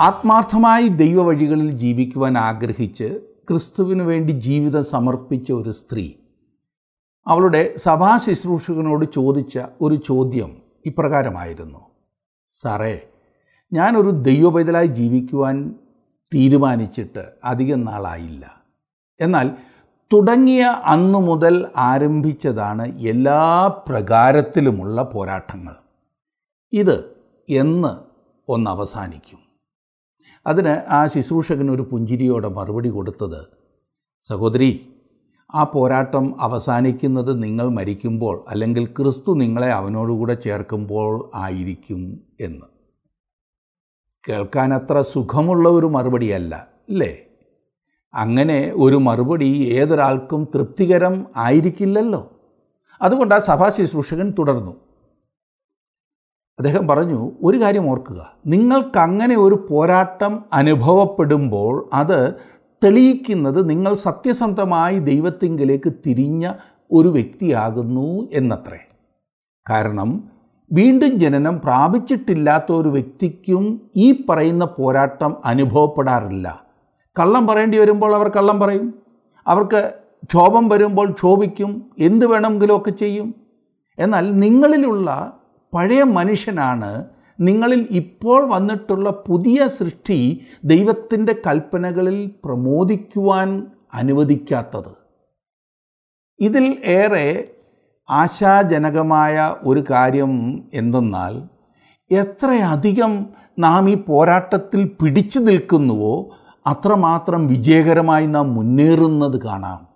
ആത്മാർത്ഥമായി ദൈവവഴികളിൽ ജീവിക്കുവാൻ ആഗ്രഹിച്ച് ക്രിസ്തുവിന് വേണ്ടി ജീവിതം സമർപ്പിച്ച ഒരു സ്ത്രീ. അവളുടെ സഭാ ശുശ്രൂഷകനോട് ചോദിച്ച ഒരു ചോദ്യം ഇപ്രകാരമായിരുന്നു. സാറേ ഞാനൊരു ദൈവപൈതലായി ജീവിക്കുവാൻ തീരുമാനിച്ചിട്ട് അധികം നാളായില്ല. എന്നാൽ തുടങ്ങിയ അന്നു മുതൽ ആരംഭിച്ചതാണ് എല്ലാ പ്രകാരത്തിലുമുള്ള പോരാട്ടങ്ങൾ. ഇത് എന്ന് ഒന്ന് അവസാനിക്കും. അതിന് ആ ശുശ്രൂഷകൻ ഒരു പുഞ്ചിരിയോടെ മറുപടി കൊടുത്തത് സഹോദരി ആ പോരാട്ടം അവസാനിക്കുന്നത് നിങ്ങൾ മരിക്കുമ്പോൾ അല്ലെങ്കിൽ ക്രിസ്തു നിങ്ങളെ അവനോടുകൂടെ ചേർക്കുമ്പോൾ ആയിരിക്കും എന്ന്. കേൾക്കാനത്ര സുഖമുള്ള ഒരു മറുപടിയല്ല അല്ലേ? അങ്ങനെ ഒരു മറുപടി ഏതൊരാൾക്കും തൃപ്തികരം ആയിരിക്കില്ലല്ലോ. അതുകൊണ്ട് ആ സഭാ ശുശ്രൂഷകൻ തുടർന്നു. അദ്ദേഹം പറഞ്ഞു ഒരു കാര്യം ഓർക്കുക. നിങ്ങൾക്കങ്ങനെ ഒരു പോരാട്ടം അനുഭവപ്പെടുമ്പോൾ അത് തെളിയിക്കുന്നത് നിങ്ങൾ സത്യസന്ധമായി ദൈവത്തിങ്കിലേക്ക് തിരിഞ്ഞ ഒരു വ്യക്തിയാകുന്നു എന്നത്രേ. കാരണം വീണ്ടും ജനനം പ്രാപിച്ചിട്ടില്ലാത്ത ഒരു വ്യക്തിക്കും ഈ പറയുന്ന പോരാട്ടം അനുഭവപ്പെടാറില്ല. കള്ളം പറയേണ്ടി വരുമ്പോൾ അവർ കള്ളം പറയും. അവർക്ക് ക്ഷോഭം വരുമ്പോൾ ക്ഷോഭിക്കും. എന്ത് വേണമെങ്കിലുമൊക്കെ ചെയ്യും. എന്നാൽ നിങ്ങളിലുള്ള പഴയ മനുഷ്യനാണ്. നിങ്ങളിൽ ഇപ്പോൾ വന്നിട്ടുള്ള പുതിയ സൃഷ്ടി ദൈവത്തിന്റെ കൽപ്പനകളിൽ പ്രമോദിക്കുവാൻ അനുവദിക്കാത്തത്. ഇതിൽ ഏറെ ആശാജനകമായ ഒരു കാര്യം എന്തെന്നാൽ എത്രയധികം നാം ഈ പോരാട്ടത്തിൽ പിടിച്ചു നിൽക്കുന്നുവോ അത്രമാത്രം വിജയകരമായി നാം മുന്നേറുന്നത് കാണാം.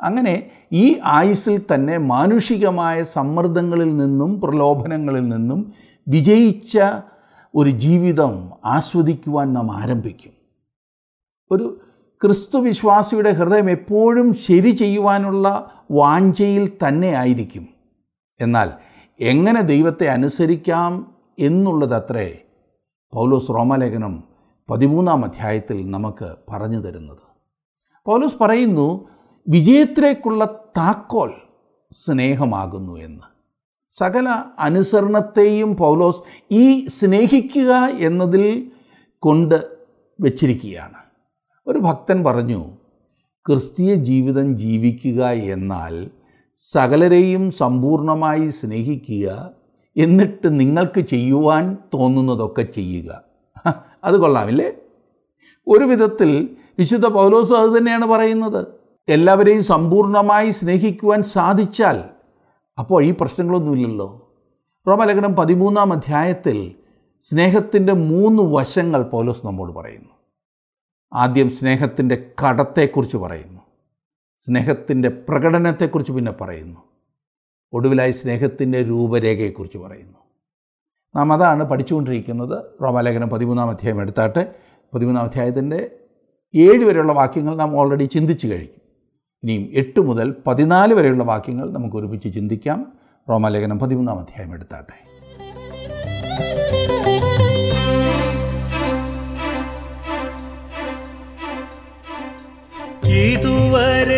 അങ്ങനെ ഈ ആയുസ്സിൽ തന്നെ മാനുഷികമായ സമ്മർദ്ദങ്ങളിൽ നിന്നും പ്രലോഭനങ്ങളിൽ നിന്നും വിജയിച്ച ഒരു ജീവിതം ആസ്വദിക്കുവാൻ നാം ആരംഭിക്കും. ഒരു ക്രിസ്തു വിശ്വാസിയുടെ ഹൃദയം എപ്പോഴും ശരി ചെയ്യുവാനുള്ള വാഞ്ചയിൽ തന്നെ ആയിരിക്കും. എന്നാൽ എങ്ങനെ ദൈവത്തെ അനുസരിക്കാം എന്നുള്ളതത്രേ പൗലോസ് റോമലേഖനം പതിമൂന്നാം അധ്യായത്തിൽ നമുക്ക് പറഞ്ഞു തരുന്നത്. പൗലോസ് പറയുന്നു വിജയത്തിലേക്കുള്ള താക്കോൽ സ്നേഹമാകുന്നു എന്ന്. സകല അനുസരണത്തെയും പൗലോസ് ഈ സ്നേഹിക്കുക എന്നതിൽ കൊണ്ട് വച്ചിരിക്കുകയാണ്. ഒരു ഭക്തൻ പറഞ്ഞു ക്രിസ്തീയ ജീവിതം ജീവിക്കുക എന്നാൽ സകലരെയും സമ്പൂർണമായി സ്നേഹിക്കുക എന്നിട്ട് നിങ്ങൾക്ക് ചെയ്യുവാൻ തോന്നുന്നതൊക്കെ ചെയ്യുക. അത് കൊള്ളാമില്ലേ ഒരു വിധത്തിൽ വിശുദ്ധ പൗലോസ് അത് തന്നെയാണ് പറയുന്നത്. എല്ലാവരെയും സമ്പൂർണമായി സ്നേഹിക്കുവാൻ സാധിച്ചാൽ അപ്പോൾ ഈ പ്രശ്നങ്ങളൊന്നുമില്ലല്ലോ. റോമലേഖനം പതിമൂന്നാം അധ്യായത്തിൽ സ്നേഹത്തിന്റെ മൂന്ന് വശങ്ങൾ പൗലോസ് നമ്മോട് പറയുന്നു. ആദ്യം സ്നേഹത്തിന്റെ കടത്തെക്കുറിച്ച് പറയുന്നു. സ്നേഹത്തിന്റെ പ്രകടനത്തെക്കുറിച്ച് പിന്നെ പറയുന്നു. ഒടുവിലായി സ്നേഹത്തിന്റെ രൂപരേഖയെക്കുറിച്ച് പറയുന്നു. നാം അതാണ് പഠിച്ചുകൊണ്ടിരിക്കുന്നത് റോമാലേഖനം പതിമൂന്നാം അധ്യായം എടുത്താട്ടെ. പതിമൂന്നാം അധ്യായത്തിന്റെ ഏഴ് വരെയുള്ള വാക്യങ്ങൾ നാം ഓൾറെഡി ചിന്തിച്ചു കഴിഞ്ഞു. ഇനിയും എട്ട് മുതൽ പതിനാല് വരെയുള്ള വാക്യങ്ങൾ നമുക്ക് ഒരുമിച്ച് ചിന്തിക്കാം. റോമാലേഖനം പതിമൂന്നാം അധ്യായം എടുത്താട്ടെ. ഇതുവരെ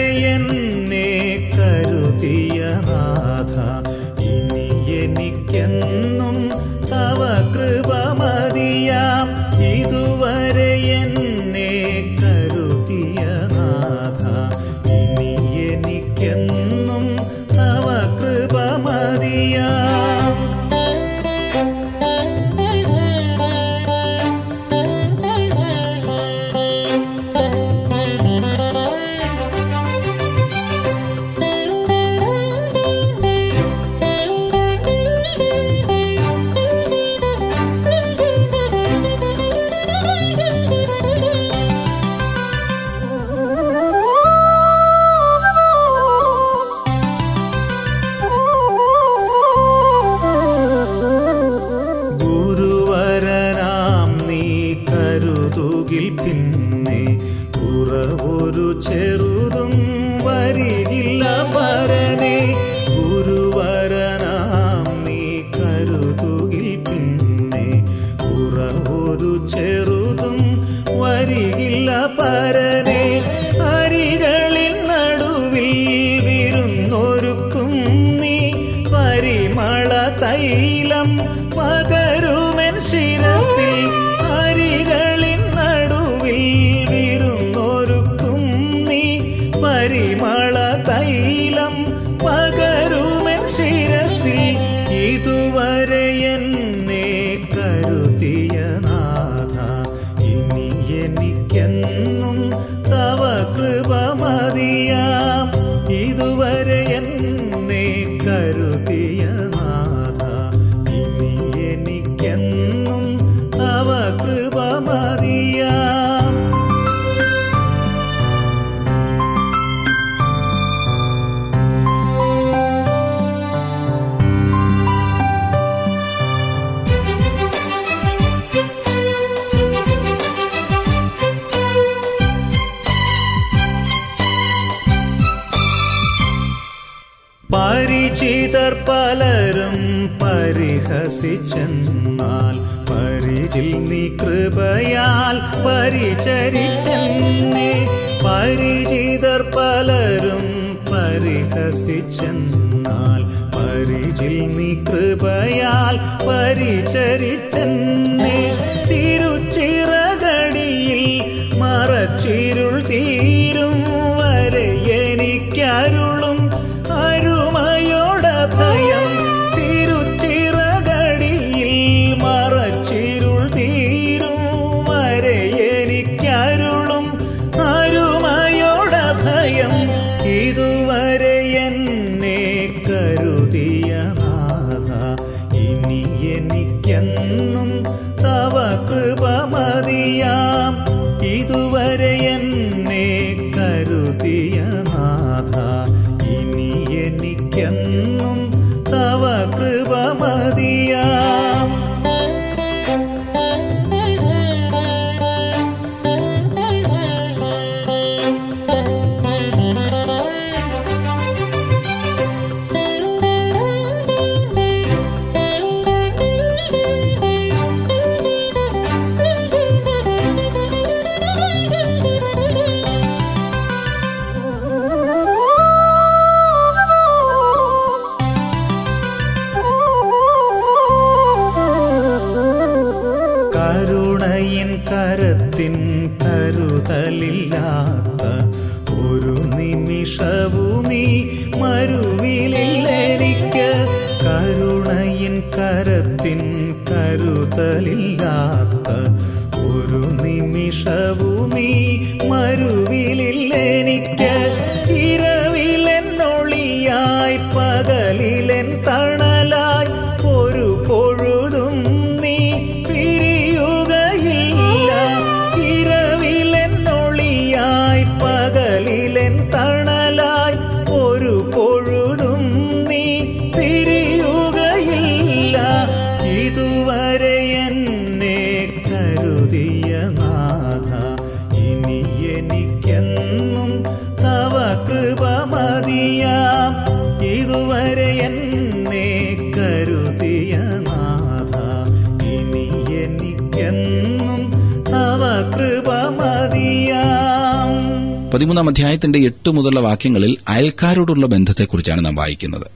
പരിചിതർ പലരും പരിഹസിച്ചെന്നാൽ പരിചിൽ നീ കൃപയാൽ പരിചരിച്ചെന്നെ പതിമൂന്നാം അധ്യായത്തിന്റെ എട്ട് മുതലുള്ള വാക്യങ്ങളിൽ അയൽക്കാരോടുള്ള ബന്ധത്തെക്കുറിച്ചാണ് നാം വായിക്കുന്നത്.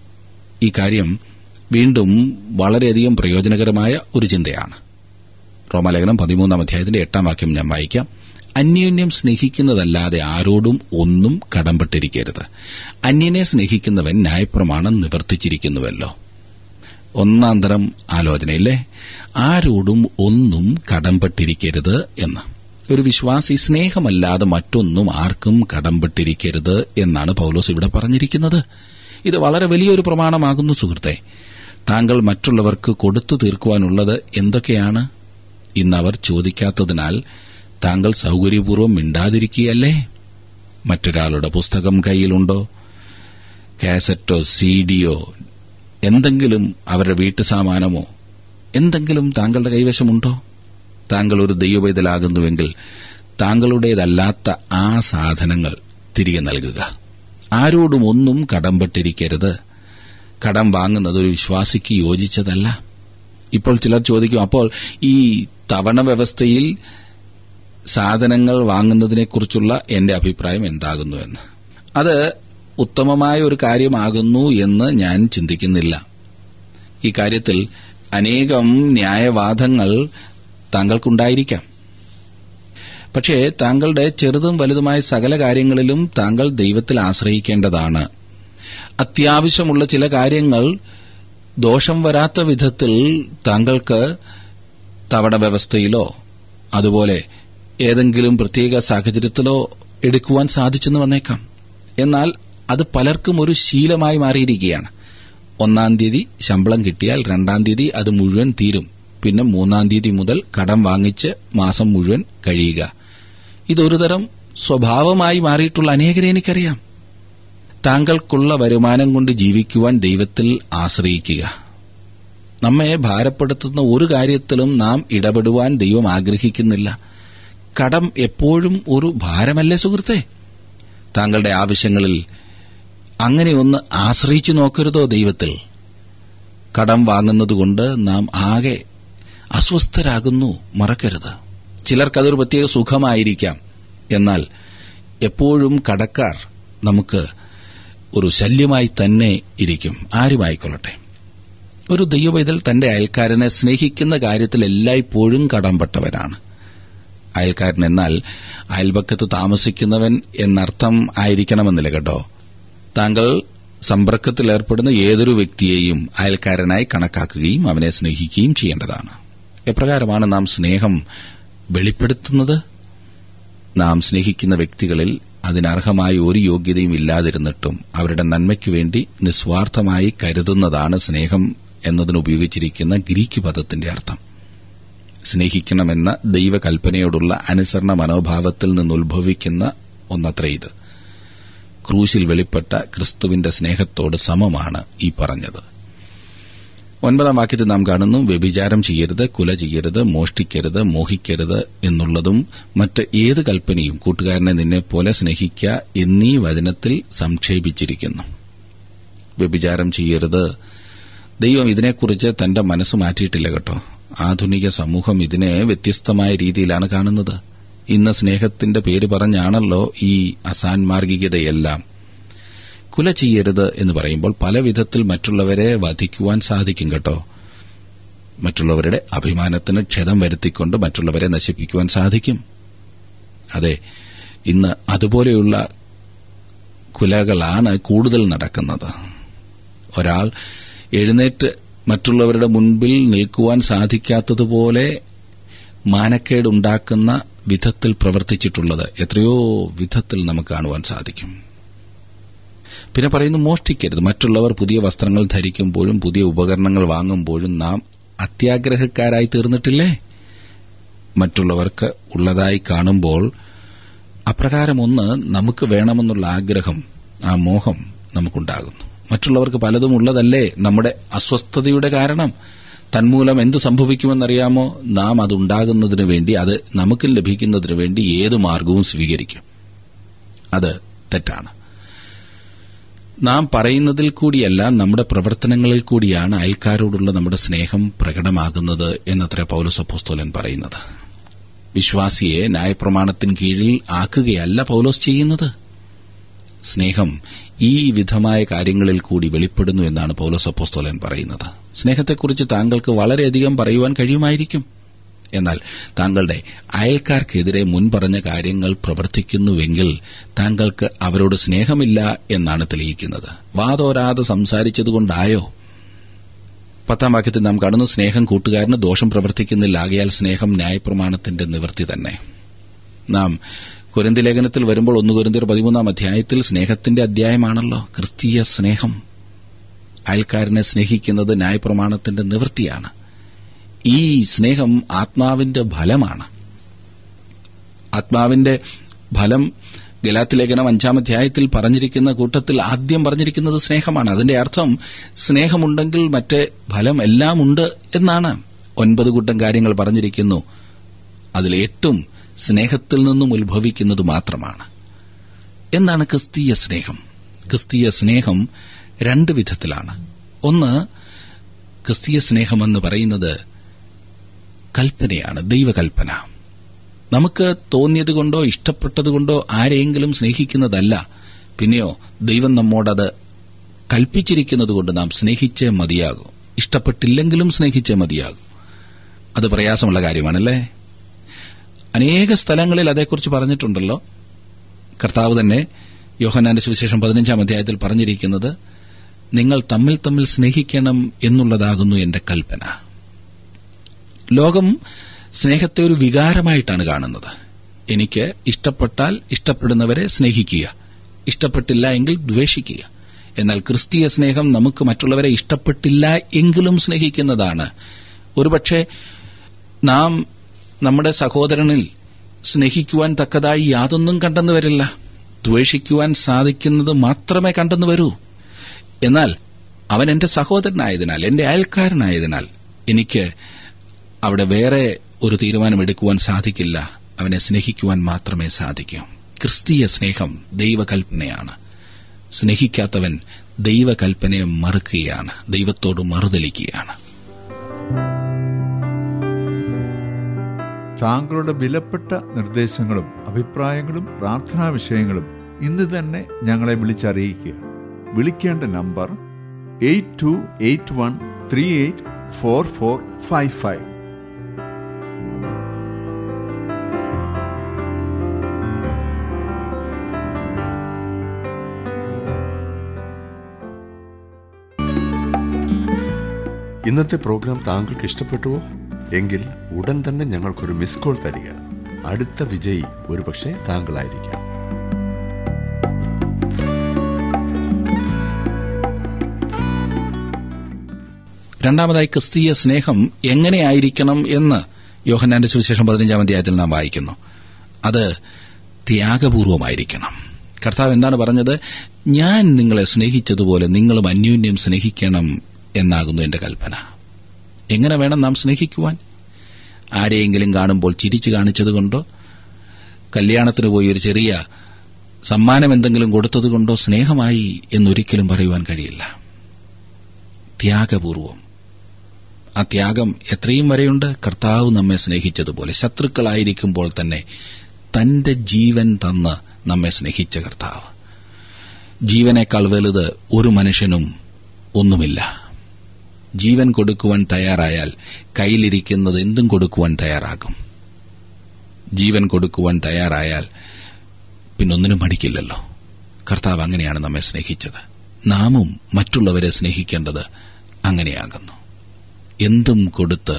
ഈ കാര്യം വീണ്ടും വളരെയധികം പ്രയോജനകരമായ ഒരു ചിന്തയാണ്. റോമാലേഖനം പതിമൂന്നാം അധ്യായത്തിന്റെ എട്ടാം വാക്യം ഞാൻ വായിക്കാം. അന്യോന്യം സ്നേഹിക്കുന്നതല്ലാതെ ആരോടും ഒന്നും കടംപെട്ടിരിക്കരുത്. അന്യനെ സ്നേഹിക്കുന്നവൻ ന്യായപ്രമാണം നിവർത്തിച്ചിരിക്കുന്നുവല്ലോ. ഒന്നാം തരം ആലോചനയില്ലേ? ആരോടും ഒന്നും കടംപെട്ടിരിക്കരുത് എന്ന്. ഒരു വിശ്വാസി സ്നേഹമല്ലാതെ മറ്റൊന്നും ആർക്കും കടംപെട്ടിരിക്കരുത് എന്നാണ് പൗലോസ് ഇവിടെ പറഞ്ഞിരിക്കുന്നത്. ഇത് വളരെ വലിയൊരു പ്രമാണമാകുന്നു സുഹൃത്തെ. താങ്കൾ മറ്റുള്ളവർക്ക് കൊടുത്തു തീർക്കുവാനുള്ളത് എന്തൊക്കെയാണ്? ഇന്നവർ ചോദിക്കാത്തതിനാൽ താങ്കൾ സൗകര്യപൂർവം മിണ്ടാതിരിക്കുകയല്ലേ? മറ്റൊരാളുടെ പുസ്തകം കയ്യിലുണ്ടോ? കാസറ്റോ സീഡിയോ എന്തെങ്കിലും അവരുടെ വീട്ടു സാമാനമോ എന്തെങ്കിലും താങ്കളുടെ കൈവശമുണ്ടോ? താങ്കൾ ഒരു ദൈവവേദലാകുന്നുവെങ്കിൽ താങ്കളുടേതല്ലാത്ത ആ സാധനങ്ങൾ തിരികെ നൽകുക. ആരോടും ഒന്നും കടംപെട്ടിരിക്കരുത് കടം വാങ്ങുന്നത് ഒരു വിശ്വാസിക്ക് യോജിച്ചതല്ല. ഇപ്പോൾ ചിലർ ചോദിക്കും അപ്പോൾ ഈ തവണ വ്യവസ്ഥയിൽ സാധനങ്ങൾ വാങ്ങുന്നതിനെക്കുറിച്ചുള്ള എന്റെ അഭിപ്രായം എന്താകുന്നുവെന്ന് അത് ഉത്തമമായ ഒരു കാര്യമാകുന്നു എന്ന് ഞാൻ ചിന്തിക്കുന്നില്ല. ഈ കാര്യത്തിൽ അനേകം ന്യായവാദങ്ങൾ താങ്കൾക്കുണ്ടായിരിക്കാം. പക്ഷേ താങ്കളുടെ ചെറുതും വലുതുമായ സകല കാര്യങ്ങളിലും താങ്കൾ ദൈവത്തിൽ ആശ്രയിക്കേണ്ടതാണ്. അത്യാവശ്യമുള്ള ചില കാര്യങ്ങൾ ദോഷം വരാത്ത വിധത്തിൽ താങ്കൾക്ക് തവണ വ്യവസ്ഥയിലോ അതുപോലെ ഏതെങ്കിലും പ്രത്യേക സാഹചര്യത്തിലോ എടുക്കുവാൻ സാധിച്ചെന്ന് വന്നേക്കാം. എന്നാൽ അത് പലർക്കും ഒരു ശീലമായി മാറിയിരിക്കുകയാണ്. ഒന്നാം തീയതി ശമ്പളം കിട്ടിയാൽ രണ്ടാം തീയതി അത് മുഴുവൻ തീരും. പിന്നെ മൂന്നാം തീയതി മുതൽ കടം വാങ്ങിച്ച് മാസം മുഴുവൻ കഴിയുക. ഇതൊരു തരം സ്വഭാവമായി മാറിയിട്ടുള്ള അനേകരെ എനിക്കറിയാം. താങ്കൾക്കുള്ള വരുമാനം കൊണ്ട് ജീവിക്കുവാൻ ദൈവത്തിൽ ആശ്രയിക്കുക. നമ്മെ ഭാരപ്പെടുത്തുന്ന ഒരു കാര്യത്തിലും നാം ഇടപെടുവാൻ ദൈവം ആഗ്രഹിക്കുന്നില്ല. കടം എപ്പോഴും ഒരു ഭാരമല്ലേ സുഹൃത്തെ? താങ്കളുടെ ആവശ്യങ്ങളിൽ അങ്ങനെ ഒന്ന് ആശ്രയിച്ചു നോക്കരുതോ ദൈവത്തിൽ? കടം വാങ്ങുന്നതുകൊണ്ട് നാം ആകെ അസ്വസ്ഥരാകുന്നു മറക്കരുത്. ചിലർക്കതൊരു പ്രത്യേക സുഖമായിരിക്കാം. എന്നാൽ എപ്പോഴും കടക്കാർ നമുക്ക് ഒരു ശല്യമായി തന്നെ ഇരിക്കും. ആരുമായിക്കൊള്ളട്ടെ? ഒരു ദൈവവൈതൽ തന്റെ അയൽക്കാരനെ സ്നേഹിക്കുന്ന കാര്യത്തിൽ എല്ലായ്പ്പോഴും കടംപെട്ടവരാണ് അയൽക്കാരൻ എന്നാൽ അയൽപക്കത്ത് താമസിക്കുന്നവൻ എന്നർത്ഥം ആയിരിക്കണമെന്നില്ല കേട്ടോ. താങ്കൾ സമ്പർക്കത്തിലേർപ്പെടുന്ന ഏതൊരു വ്യക്തിയെയും അയൽക്കാരനായി കണക്കാക്കുകയും അവനെ സ്നേഹിക്കുകയും ചെയ്യേണ്ടതാണ്. എപ്രകാരമാണ് നാം സ്നേഹം വെളിപ്പെടുത്തുന്നത്? നാം സ്നേഹിക്കുന്ന വ്യക്തികളിൽ അതിനർഹമായ ഒരു യോഗ്യതയും ഇല്ലാതിരുന്നിട്ടും അവരുടെ നന്മയ്ക്കു വേണ്ടി നിസ്വാർത്ഥമായി കരുതുന്നതാണ് സ്നേഹം എന്നതിന് ഉപയോഗിച്ചിരിക്കുന്ന ഗ്രീക്ക് പദത്തിന്റെ അർത്ഥം. സ്നേഹിക്കണമെന്ന ദൈവകൽപ്പനയോടുള്ള അനുസരണ മനോഭാവത്തിൽ നിന്നുത്ഭവിക്കുന്ന ഒന്നത്ര ഇത്. ക്രൂശിൽ വെളിപ്പെട്ട ക്രിസ്തുവിന്റെ സ്നേഹത്തോട് സമമാണ് ഈ പറഞ്ഞത്. ഒൻപതാം വാക്യത്തിൽ നാം കാണുന്നു വ്യഭിചാരം ചെയ്യരുത് കുല ചെയ്യരുത് മോഷ്ടിക്കരുത് മോഹിക്കരുത് എന്നുള്ളതും മറ്റ് ഏത് കൽപ്പനയും കൂട്ടുകാരനെ നിന്നെ പോലെ സ്നേഹിക്കുക എന്നീ വചനത്തിൽ സംക്ഷേപിച്ചിരിക്കുന്നു. വ്യഭിചാരം ചെയ്യരുത്. ദൈവം ഇതിനെക്കുറിച്ച് തന്റെ മനസ്സ് മാറ്റിയിട്ടില്ല കേട്ടോ. ആധുനിക സമൂഹം ഇതിനെ വ്യത്യസ്തമായ രീതിയിലാണ് കാണുന്നത്. ഇന്ന് സ്നേഹത്തിന്റെ പേര് പറഞ്ഞാണല്ലോ ഈ അസാൻമാർഗികതയെല്ലാം. കുല ചെയ്യരുത് എന്ന് പറയുമ്പോൾ പല വിധത്തിൽ മറ്റുള്ളവരെ വധിക്കുവാൻ സാധിക്കും കേട്ടോ. മറ്റുള്ളവരുടെ അഭിമാനത്തിന് ക്ഷതം വരുത്തിക്കൊണ്ട് മറ്റുള്ളവരെ നശിപ്പിക്കുവാൻ സാധിക്കും. അതെ ഇന്ന് അതുപോലെയുള്ള കുലകളാണ് കൂടുതൽ നടക്കുന്നത്. ഒരാൾ എഴുന്നേറ്റ് മറ്റുള്ളവരുടെ മുൻപിൽ നിൽക്കുവാൻ സാധിക്കാത്തതുപോലെ മാനക്കേടുണ്ടാക്കുന്ന വിധത്തിൽ പ്രവർത്തിച്ചിട്ടുള്ളത് എത്രയോ വിധത്തിൽ നമുക്ക് കാണുവാൻ സാധിക്കും. പിന്നെ പറയുന്നു മോഷ്ടിക്കരുത്. മറ്റുള്ളവർ പുതിയ വസ്ത്രങ്ങൾ ധരിക്കുമ്പോഴും പുതിയ ഉപകരണങ്ങൾ വാങ്ങുമ്പോഴും നാം അത്യാഗ്രഹക്കാരായി തീർന്നിട്ടില്ലേ? മറ്റുള്ളവർക്ക് ഉള്ളതായി കാണുമ്പോൾ അപ്രകാരം ഒന്ന് നമുക്ക് വേണമെന്നുള്ള ആഗ്രഹം ആ മോഹം നമുക്കുണ്ടാകുന്നു. മറ്റുള്ളവർക്ക് പലതും ഉള്ളതല്ലേ നമ്മുടെ അസ്വസ്ഥതയുടെ കാരണം? തന്മൂലം എന്ത് സംഭവിക്കുമെന്നറിയാമോ? നാം അതുണ്ടാകുന്നതിന് വേണ്ടി അത് നമുക്ക് ലഭിക്കുന്നതിന് വേണ്ടി ഏത് മാർഗവും സ്വീകരിക്കും. അത് തെറ്റാണ്. നാം പറയുന്നതിൽ കൂടിയല്ല നമ്മുടെ പ്രവർത്തനങ്ങളിൽ കൂടിയാണ് അയൽക്കാരോടുള്ള നമ്മുടെ സ്നേഹം പ്രകടമാകുന്നത് എന്നത്ര പൗലോസ് അപ്പോസ്തോലൻ പറയുന്നത്. വിശ്വാസിയെ ന്യായപ്രമാണത്തിന് കീഴിൽ ആക്കുകയല്ല പൌലോസ് ചെയ്യുന്നത്. സ്നേഹം ഈ വിധമായ കാര്യങ്ങളിൽ കൂടി വെളിപ്പെടുന്നു എന്നാണ് പൗലോസ് അപ്പോസ്തോലൻ പറയുന്നത്. സ്നേഹത്തെക്കുറിച്ച് താങ്കൾക്ക് വളരെയധികം പറയുവാൻ കഴിയുമായിരിക്കും. എന്നാൽ താങ്കളുടെ അയൽക്കാർക്കെതിരെ മുൻപറഞ്ഞ കാര്യങ്ങൾ പ്രവർത്തിക്കുന്നുവെങ്കിൽ താങ്കൾക്ക് അവരോട് സ്നേഹമില്ല എന്നാണ് തെളിയിക്കുന്നത്. വാതോരാതെ സംസാരിച്ചതുകൊണ്ടായോ? പത്താം വാക്യത്തിൽ നാം കാണുന്നു സ്നേഹം കൂട്ടുകാരന് ദോഷം പ്രവർത്തിക്കുന്നില്ല ആകയാൽ സ്നേഹം ന്യായപ്രമാണത്തിന്റെ നിവൃത്തി തന്നെ. നാം കുരന്തി ലേഖനത്തിൽ വരുമ്പോൾ ഒന്ന് കുരന്തിർ പതിമൂന്നാം അധ്യായത്തിൽ സ്നേഹത്തിന്റെ അധ്യായമാണല്ലോ ക്രിസ്തീയ സ്നേഹം. അയൽക്കാരനെ സ്നേഹിക്കുന്നത് ന്യായപ്രമാണത്തിന്റെ നിവൃത്തിയാണ്. ഈ സ്നേഹം ആത്മാവിന്റെ ഫലമാണ്. ആത്മാവിന്റെ ഫലം ഗലാത്തിലേഖനം അഞ്ചാം അധ്യായത്തിൽ പറഞ്ഞിരിക്കുന്ന കൂട്ടത്തിൽ ആദ്യം പറഞ്ഞിരിക്കുന്നത് സ്നേഹമാണ്. അതിന്റെ അർത്ഥം സ്നേഹമുണ്ടെങ്കിൽ മറ്റേ ഫലം എല്ലാം ഉണ്ട് എന്നാണ്. ഒൻപത് കൂട്ടം കാര്യങ്ങൾ പറഞ്ഞിരിക്കുന്നു. അതിൽ എട്ടും സ്നേഹത്തിൽ നിന്നും ഉത്ഭവിക്കുന്നത് മാത്രമാണ്. എന്നാണ് ക്രിസ്തീയ സ്നേഹം. ക്രിസ്തീയ സ്നേഹം രണ്ട് വിധത്തിലാണ്. ഒന്ന് ക്രിസ്തീയ സ്നേഹമെന്ന് പറയുന്നത് കൽപ്പനയാണ് ദൈവകൽപ്പന. നമുക്ക് തോന്നിയതുകൊണ്ടോ ഇഷ്ടപ്പെട്ടതുകൊണ്ടോ ആരെയെങ്കിലും സ്നേഹിക്കുന്നതല്ല. പിന്നെയോ ദൈവം നമ്മോടത് കൽപ്പിച്ചിരിക്കുന്നതുകൊണ്ട് നാം സ്നേഹിച്ചേ മതിയാകും. ഇഷ്ടപ്പെട്ടില്ലെങ്കിലും സ്നേഹിച്ചേ മതിയാകും. അത് പ്രയാസമുള്ള കാര്യമാണല്ലേ? അനേക സ്ഥലങ്ങളിൽ അതേക്കുറിച്ച് പറഞ്ഞിട്ടുണ്ടല്ലോ. കർത്താവ് തന്നെ യോഹനാന്റെ സുവിശേഷം പതിനഞ്ചാം അധ്യായത്തിൽ പറഞ്ഞിരിക്കുന്നത് നിങ്ങൾ തമ്മിൽ തമ്മിൽ സ്നേഹിക്കണം എന്നുള്ളതാകുന്നു എന്റെ കൽപ്പന. ലോകം സ്നേഹത്തെ ഒരു വികാരമായിട്ടാണ് കാണുന്നത്. എനിക്ക് ഇഷ്ടപ്പെട്ടാൽ ഇഷ്ടപ്പെടുന്നവരെ സ്നേഹിക്കുക. ഇഷ്ടപ്പെട്ടില്ല എങ്കിൽ ദ്വേഷിക്കുക. എന്നാൽ ക്രിസ്തീയ സ്നേഹം നമുക്ക് മറ്റുള്ളവരെ ഇഷ്ടപ്പെട്ടില്ല എങ്കിലും സ്നേഹിക്കുന്നതാണ്. ഒരുപക്ഷെ നാം നമ്മുടെ സഹോദരനിൽ സ്നേഹിക്കുവാൻ തക്കതായി യാതൊന്നും കണ്ടെന്നു വരില്ല. ദ്വേഷിക്കുവാൻ സാധിക്കുന്നത് മാത്രമേ കണ്ടെന്നു വരൂ. എന്നാൽ അവൻ എന്റെ സഹോദരനായതിനാൽ എന്റെ അയൽക്കാരനായതിനാൽ എനിക്ക് അവിടെ വേറെ ഒരു തീരുമാനമെടുക്കുവാൻ സാധിക്കില്ല. അവനെ സ്നേഹിക്കുവാൻ മാത്രമേ സാധിക്കൂ. ക്രിസ്തീയ സ്നേഹം ദൈവകൽപ്പനയാണ്. സ്നേഹിക്കാത്തവൻ ദൈവകൽപ്പനയെ മറുക്കുകയാണ്. ദൈവത്തോട് മറുതലിക്കുകയാണ് താങ്കളുടെ വിലപ്പെട്ട നിർദ്ദേശങ്ങളും അഭിപ്രായങ്ങളും പ്രാർത്ഥനാ വിഷയങ്ങളും ഇന്ന് തന്നെ ഞങ്ങളെ വിളിച്ചറിയിക്കുക. വിളിക്കേണ്ട number eight two eight one three eight four four five five. ഇന്നത്തെ പ്രോഗ്രാം താങ്കൾക്ക് ഇഷ്ടപ്പെട്ടുവോ? എങ്കിൽ ഉടൻ തന്നെ ഞങ്ങൾക്കൊരു മിസ് കോൾ തരിക. അടുത്ത വിജയി ഒരുപക്ഷെ താങ്കളായിരിക്കാം. രണ്ടാമതായി ക്രിസ്തീയ സ്നേഹം എങ്ങനെയായിരിക്കണം എന്ന് യോഹന്നാന്റെ സുവിശേഷം പതിനഞ്ചാം അധ്യായത്തിൽ നാം വായിക്കുന്നു. അത് ത്യാഗപൂർവമായിരിക്കണം. കർത്താവ് എന്താണ് പറഞ്ഞത്? ഞാൻ നിങ്ങളെ സ്നേഹിച്ചതുപോലെ നിങ്ങളും അന്യോന്യം സ്നേഹിക്കണം എന്നാകുന്നു എന്റെ കൽപ്പന. എങ്ങനെ വേണം നാം സ്നേഹിക്കുവാൻ? ആരെയെങ്കിലും കാണുമ്പോൾ ചിരിച്ചു കാണിച്ചതുകൊണ്ടോ കല്യാണത്തിന് പോയി ഒരു ചെറിയ സമ്മാനം എന്തെങ്കിലും കൊടുത്തതുകൊണ്ടോ സ്നേഹമായി എന്നൊരിക്കലും പറയുവാൻ കഴിയില്ല. ത്യാഗപൂർവം. ആ ത്യാഗം എത്രയും വരെയുണ്ട്. കർത്താവ് നമ്മെ സ്നേഹിച്ചതുപോലെ ശത്രുക്കളായിരിക്കുമ്പോൾ തന്നെ തന്റെ ജീവൻ തന്ന് നമ്മെ സ്നേഹിച്ച കർത്താവ്. ജീവനേക്കാൾ വലുത് ഒരു മനുഷ്യനും ഒന്നുമില്ല. ജീവൻ കൊടുക്കുവാൻ തയ്യാറായാൽ കയ്യിലിരിക്കുന്നത് എന്തും കൊടുക്കുവാൻ തയ്യാറാകും. ജീവൻ കൊടുക്കുവാൻ തയ്യാറായാൽ പിന്നൊന്നിനും മടിക്കില്ലല്ലോ. കർത്താവ് അങ്ങനെയാണ് നമ്മെ സ്നേഹിച്ചത്. നാമും മറ്റുള്ളവരെ സ്നേഹിക്കേണ്ടത് അങ്ങനെയാകുന്നു. എന്തും കൊടുത്ത്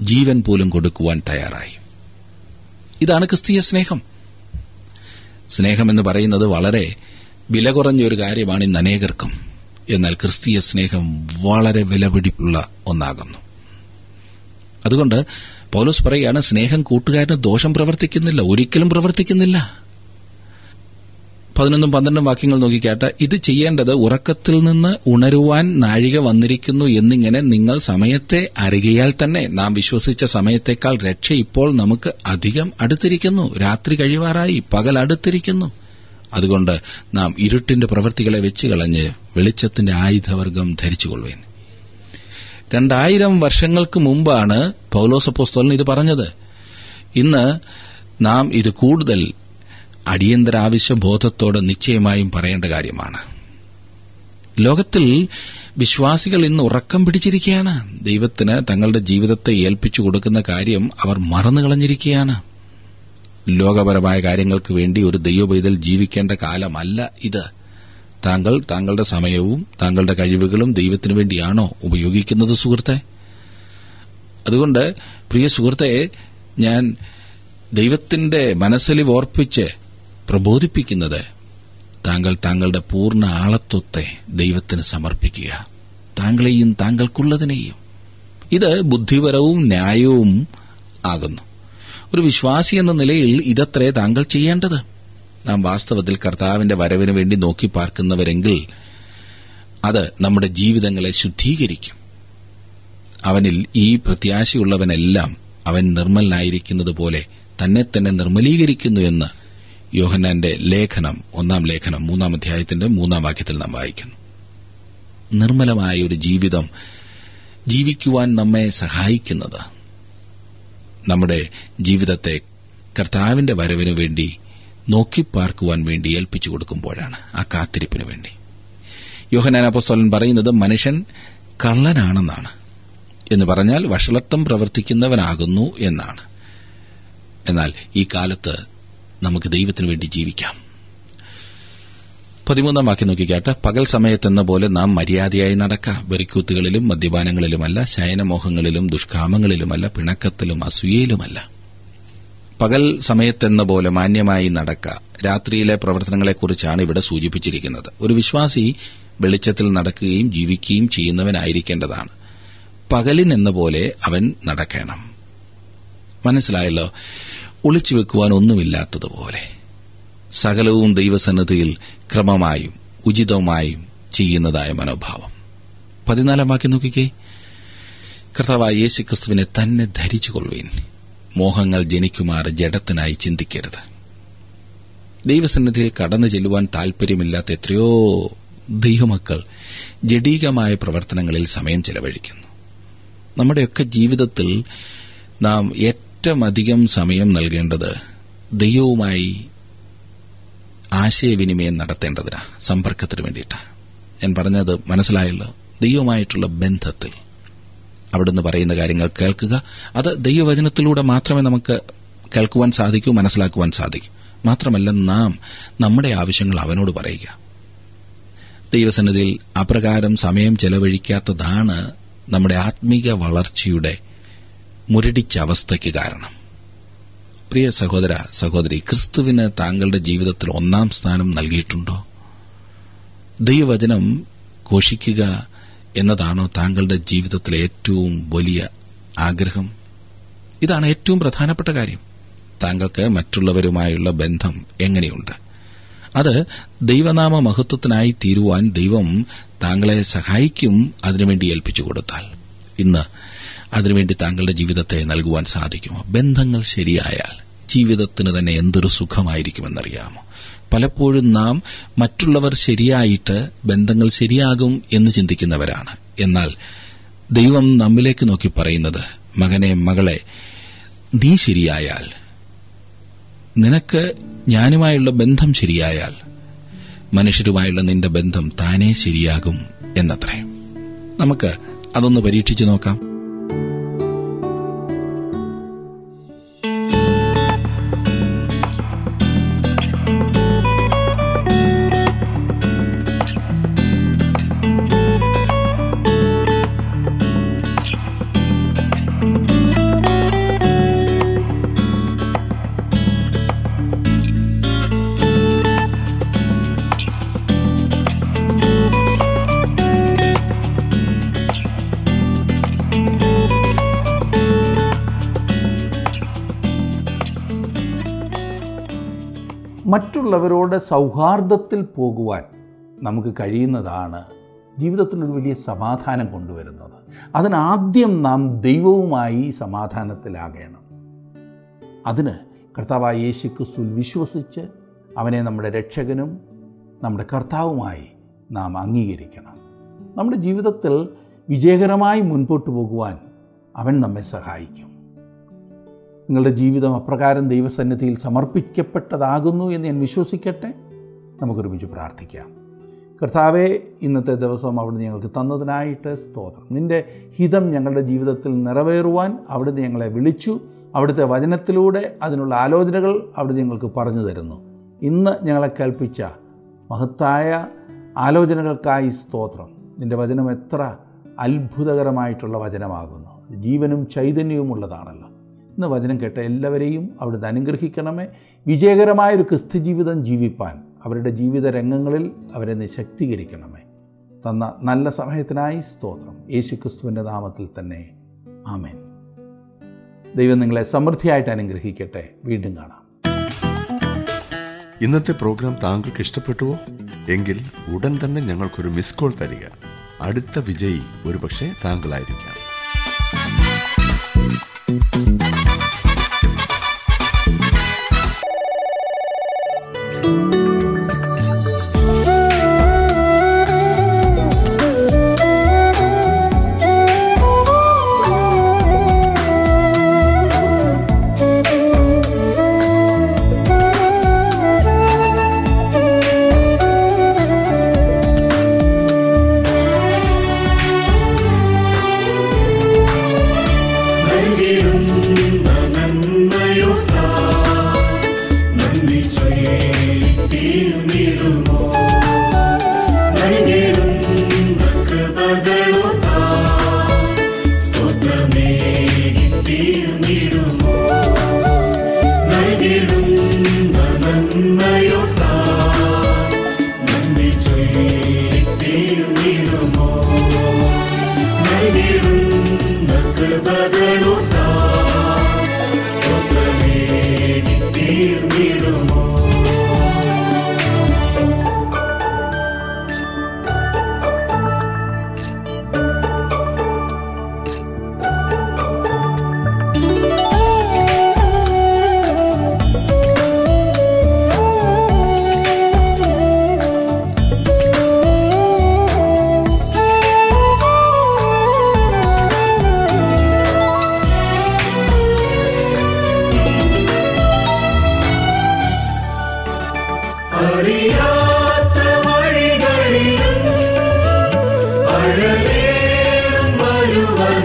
ജീവൻ പോലും കൊടുക്കുവാൻ തയ്യാറായി. ഇതാണ് ക്രിസ്തീയ സ്നേഹം. സ്നേഹമെന്ന് പറയുന്നത് വളരെ വില കുറഞ്ഞ ഒരു കാര്യമാണ് ഇന്ന് അനേകർക്കും. എന്നാൽ ക്രിസ്തീയ സ്നേഹം വളരെ വിലപിടിപ്പുള്ള ഒന്നാകുന്നു. അതുകൊണ്ട് പൗലോസ് പറയുകയാണ് സ്നേഹം കൂട്ടുകാരന് ദോഷം പ്രവർത്തിക്കുന്നില്ല ഒരിക്കലും പ്രവർത്തിക്കുന്നില്ല. പതിനൊന്നും പന്ത്രണ്ടും വാക്യങ്ങൾ നോക്കിക്കാട്ട് ഇത് ചെയ്യേണ്ടത് ഉറക്കത്തിൽ നിന്ന് ഉണരുവാൻ നാഴിക വന്നിരിക്കുന്നു എന്നിങ്ങനെ നിങ്ങൾ സമയത്തെ അറികയാൽ തന്നെ. നാം വിശ്വസിച്ച സമയത്തേക്കാൾ രക്ഷ ഇപ്പോൾ നമുക്ക് അധികം അടുത്തിരിക്കുന്നു. രാത്രി കഴിവാറായി പകൽ അടുത്തിരിക്കുന്നു. അതുകൊണ്ട് നാം ഇരുട്ടിന്റെ പ്രവൃത്തികളെ വെച്ച് കളഞ്ഞ് വെളിച്ചത്തിന്റെ ആയുധവർഗം ധരിച്ചുകൊള്ളുവേൻ. രണ്ടായിരം വർഷങ്ങൾക്ക് മുമ്പാണ് പൗലോസപ്പോസ്തോലൻ ഇത് പറഞ്ഞത്. ഇന്ന് നാം ഇത് കൂടുതൽ അടിയന്തരാവശ്യ ബോധത്തോടെ നിശ്ചയമായും പറയേണ്ട കാര്യമാണ്. ലോകത്തിൽ വിശ്വാസികൾ ഇന്ന് ഉറക്കം പിടിച്ചിരിക്കുകയാണ്. ദൈവത്തിന് തങ്ങളുടെ ജീവിതത്തെ ഏൽപ്പിച്ചു കൊടുക്കുന്ന കാര്യം അവർ മറന്നു കളഞ്ഞിരിക്കുകയാണ് ലോകപരമായ കാര്യങ്ങൾക്ക് വേണ്ടി ഒരു ദൈവപൈതൽ ജീവിക്കേണ്ട കാലമല്ല ഇത്. താങ്കൾ താങ്കളുടെ സമയവും താങ്കളുടെ കഴിവുകളും ദൈവത്തിനു വേണ്ടിയാണോ ഉപയോഗിക്കുന്നത് സുഹൃത്തെ? അതുകൊണ്ട് പ്രിയ സുഹൃത്തെ ഞാൻ ദൈവത്തിന്റെ മനസ്സിൽ ഓർപ്പിച്ച് പ്രബോധിപ്പിക്കുന്നത് താങ്കൾ താങ്കളുടെ പൂർണ ആളത്വത്തെ ദൈവത്തിന് സമർപ്പിക്കുക. താങ്കളെയും താങ്കൾക്കുള്ളതിനെയും. ഇത് ബുദ്ധിപരവും ന്യായവും ആകുന്നു ഒരു വിശ്വാസി എന്ന നിലയിൽ ഇതത്രേ താങ്കൾ ചെയ്യേണ്ടത്? നാം വാസ്തവത്തിൽ കർത്താവിന്റെ വരവിന് വേണ്ടി നോക്കി പാർക്കുന്നവരെങ്കിൽ അത് നമ്മുടെ ജീവിതങ്ങളെ ശുദ്ധീകരിക്കും. അവനിൽ ഈ പ്രത്യാശയുള്ളവനെല്ലാം അവൻ നിർമ്മലനായിരിക്കുന്നത് പോലെ തന്നെ തന്നെ നിർമ്മലീകരിക്കുന്നു എന്ന് യോഹന്നാന്റെ ലേഖനം ഒന്നാം ലേഖനം മൂന്നാം അധ്യായത്തിന്റെ മൂന്നാം വാക്യത്തിൽ നാം വായിക്കുന്നു. നിർമ്മലമായ ഒരു ജീവിതം ജീവിക്കുവാൻ നമ്മെ സഹായിക്കുന്നത് നമ്മുടെ ജീവിതത്തെ കർത്താവിന്റെ വരവിനു വേണ്ടി നോക്കിപ്പാർക്കുവാൻ വേണ്ടി ഏൽപ്പിച്ചു കൊടുക്കുമ്പോഴാണ് ആ കാത്തിരിപ്പിനു വേണ്ടി. യോഹനാൻ അപ്പസ്തോലൻ പറയുന്നത് മനുഷ്യൻ കള്ളനാണെന്നാണ്. എന്ന് പറഞ്ഞാൽ വഷളത്വം പ്രവർത്തിക്കുന്നവനാകുന്നു എന്നാണ്. എന്നാൽ ഈ കാലത്ത് നമുക്ക് ദൈവത്തിനു വേണ്ടി ജീവിക്കാം. പതിമൂന്നാം വാക്യം നോക്കിക്കാട്ട് പകൽ സമയത്തെന്ന പോലെ നാം മര്യാദയായി നടക്ക. വെറിക്കൂത്തുകളിലും മദ്യപാനങ്ങളിലുമല്ല ശയനമോഹങ്ങളിലും ദുഷ്കാമങ്ങളിലുമല്ല പിണക്കത്തിലും അസൂയയിലുമല്ല. പകൽ സമയത്തെന്ന പോലെ മാന്യമായി നടക്ക. രാത്രിയിലെ പ്രവർത്തനങ്ങളെക്കുറിച്ചാണ് ഇവിടെ സൂചിപ്പിച്ചിരിക്കുന്നത്. ഒരു വിശ്വാസി വെളിച്ചത്തിൽ നടക്കുകയും ജീവിക്കുകയും ചെയ്യുന്നവനായിരിക്കേണ്ടതാണ്. പകലിനെന്ന പോലെ അവൻ നടക്കണം. മനസ്സിലായല്ലോ? ഒളിച്ചു വെക്കുവാൻ ഒന്നുമില്ലാത്തതുപോലെ. സകലവും ദൈവസന്നദ്ധിയിൽ ക്രമമായും ഉചിതവുമായും ചെയ്യുന്നതായ മനോഭാവം. പതിനാലാം വാക്യം നോക്കിക്കേ. കർത്താവായ യേശു ക്രിസ്തുവിനെ തന്നെ ധരിച്ചുകൊള്ളുവീൻ. മോഹങ്ങൾ ജനിക്കുമാർ ജഡത്തിനായി ചിന്തിക്കരുത്. ദൈവസന്നിധിയിൽ കടന്നു ചെല്ലുവാൻ താൽപര്യമില്ലാത്ത എത്രയോ ദൈവമക്കൾ ജഡീകമായ പ്രവർത്തനങ്ങളിൽ സമയം ചെലവഴിക്കുന്നു. നമ്മുടെയൊക്കെ ജീവിതത്തിൽ നാം ഏറ്റവും അധികം സമയം നൽകേണ്ടത് ദൈവവുമായി ആശയവിനിമയം നടത്തേണ്ടതിനാ സമ്പർക്കത്തിന് വേണ്ടിയിട്ടാണ് ഞാൻ പറഞ്ഞത് മനസ്സിലായല്ലോ. ദൈവമായിട്ടുള്ള ബന്ധത്തിൽ. അവിടുന്ന് പറയുന്ന കാര്യങ്ങൾ കേൾക്കുക. അത് ദൈവവചനത്തിലൂടെ മാത്രമേ നമുക്ക് കേൾക്കുവാൻ സാധിക്കൂ മനസ്സിലാക്കുവാൻ സാധിക്കൂ. മാത്രമല്ല നാം നമ്മുടെ ആവശ്യങ്ങൾ അവനോട് പറയുക. ദൈവസന്നിധിയിൽ അപ്രകാരം സമയം ചെലവഴിക്കാത്തതാണ് നമ്മുടെ ആത്മീക വളർച്ചയുടെ മുരടിച്ച അവസ്ഥയ്ക്ക് കാരണം. പ്രിയ സഹോദര സഹോദരി ക്രിസ്തുവിന് താങ്കളുടെ ജീവിതത്തിൽ ഒന്നാം സ്ഥാനം നൽകിയിട്ടുണ്ടോ? ദൈവവചനം ഘോഷിക്കുക എന്നതാണോ താങ്കളുടെ ജീവിതത്തിലെ ഏറ്റവും വലിയ ആഗ്രഹം? ഇതാണ് ഏറ്റവും പ്രധാനപ്പെട്ട കാര്യം. താങ്കൾക്ക് മറ്റുള്ളവരുമായുള്ള ബന്ധം എങ്ങനെയുണ്ട്? അത് ദൈവനാമ മഹത്വത്തിനായി തീരുവാൻ ദൈവം താങ്കളെ സഹായിക്കും അതിനുവേണ്ടി ഏൽപ്പിച്ചു കൊടുത്താൽ. ഇന്ന് അതിനുവേണ്ടി താങ്കളുടെ ജീവിതത്തെ നൽകുവാൻ സാധിക്കുമോ? ബന്ധങ്ങൾ ശരിയായാൽ ജീവിതത്തിന് തന്നെ എന്തൊരു സുഖമായിരിക്കുമെന്നറിയാമോ? പലപ്പോഴും നാം മറ്റുള്ളവർ ശരിയായിട്ട് ബന്ധങ്ങൾ ശരിയാകും എന്ന് ചിന്തിക്കുന്നവരാണ്. എന്നാൽ ദൈവം നമ്മിലേക്ക് നോക്കി പറയുന്നത് മകനെ മകളെ നീ ശരിയായാൽ നിനക്ക് ഞാനുമായുള്ള ബന്ധം ശരിയായാൽ മനുഷ്യരുമായുള്ള നിന്റെ ബന്ധം താനേ ശരിയാകും എന്നത്രേ. നമുക്ക് അതൊന്ന് പരീക്ഷിച്ചു നോക്കാം. മറ്റുള്ളവരോട് സൗഹാർദ്ദത്തിൽ പോകുവാൻ നമുക്ക് കഴിയുന്നതാണ് ജീവിതത്തിലൊരു വലിയ സമാധാനം കൊണ്ടുവരുന്നത്. അതിനാദ്യം നാം ദൈവവുമായി സമാധാനത്തിലാകണം. അതിന് കർത്താവായ യേശു ക്രിസ്തുവിൽ വിശ്വസിച്ച് അവനെ നമ്മുടെ രക്ഷകനും നമ്മുടെ കർത്താവുമായി നാം അംഗീകരിക്കണം. നമ്മുടെ ജീവിതത്തിൽ വിജയകരമായി മുൻപോട്ട് പോകുവാൻ അവൻ നമ്മെ സഹായിക്കും. നിങ്ങളുടെ ജീവിതം അപ്രകാരം ദൈവസന്നിധിയിൽ സമർപ്പിക്കപ്പെട്ടതാകുന്നു എന്ന് ഞാൻ വിശ്വസിക്കട്ടെ? നമുക്കൊരുമിച്ച് പ്രാർത്ഥിക്കാം. കർത്താവെ ഇന്നത്തെ ദിവസം അവിടുന്ന് ഞങ്ങൾക്ക് തന്നതിനായിട്ട് സ്തോത്രം. നിന്റെ ഹിതം ഞങ്ങളുടെ ജീവിതത്തിൽ നിറവേറുവാൻ അവിടുന്ന് ഞങ്ങളെ വിളിച്ചു. അവിടുത്തെ വചനത്തിലൂടെ അതിനുള്ള ആലോചനകൾ അവിടുന്ന് ഞങ്ങൾക്ക് പറഞ്ഞു തരുന്നു. ഇന്ന് ഞങ്ങളെ കേൾപ്പിച്ച മഹത്തായ ആലോചനകൾക്കായി സ്തോത്രം. നിന്റെ വചനം എത്ര അത്ഭുതകരമായിട്ടുള്ള വചനമാകുന്നു. ജീവനും ചൈതന്യവും ഉള്ളതാണല്ലോ വചനം കേട്ട എല്ലാവരെയും അവിടുന്ന് അനുഗ്രഹിക്കണമേ. വിജയകരമായൊരു ക്രിസ്തു ജീവിതം ജീവിപ്പാൻ അവരുടെ ജീവിത രംഗങ്ങളിൽ അവരെ നിശക്തീകരിക്കണമേ തന്ന നല്ല സമയത്തിനായി സ്തോത്രം. യേശു ക്രിസ്തുവിന്റെ നാമത്തിൽ തന്നെ. ആമേൻ. ദൈവം നിങ്ങളെ സമൃദ്ധിയായിട്ട് അനുഗ്രഹിക്കട്ടെ. വീണ്ടും കാണാം. ഇന്നത്തെ പ്രോഗ്രാം താങ്കൾക്ക് ഇഷ്ടപ്പെട്ടുവോ? എങ്കിൽ ഉടൻ തന്നെ ഞങ്ങൾക്കൊരു മിസ് കോൾ തരിക. അടുത്ത വിജയി ഒരുപക്ഷെ താങ്കളായിരിക്കാം.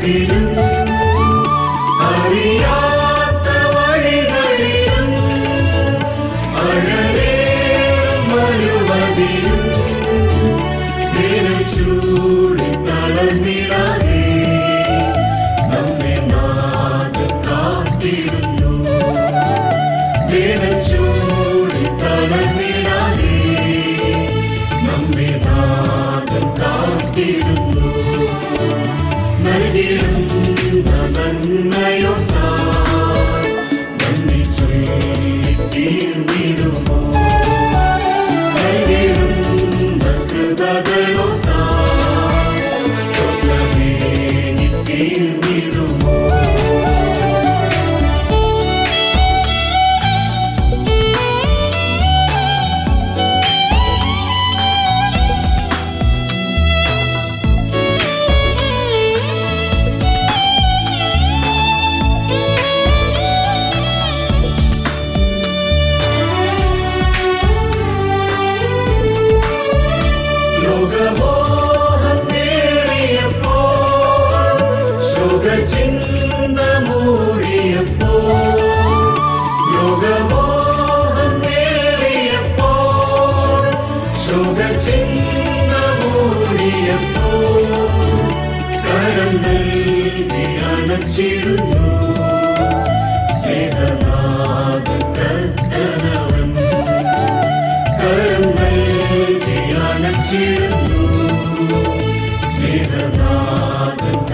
You. மனம் சிறந்தோ சேரநாதன்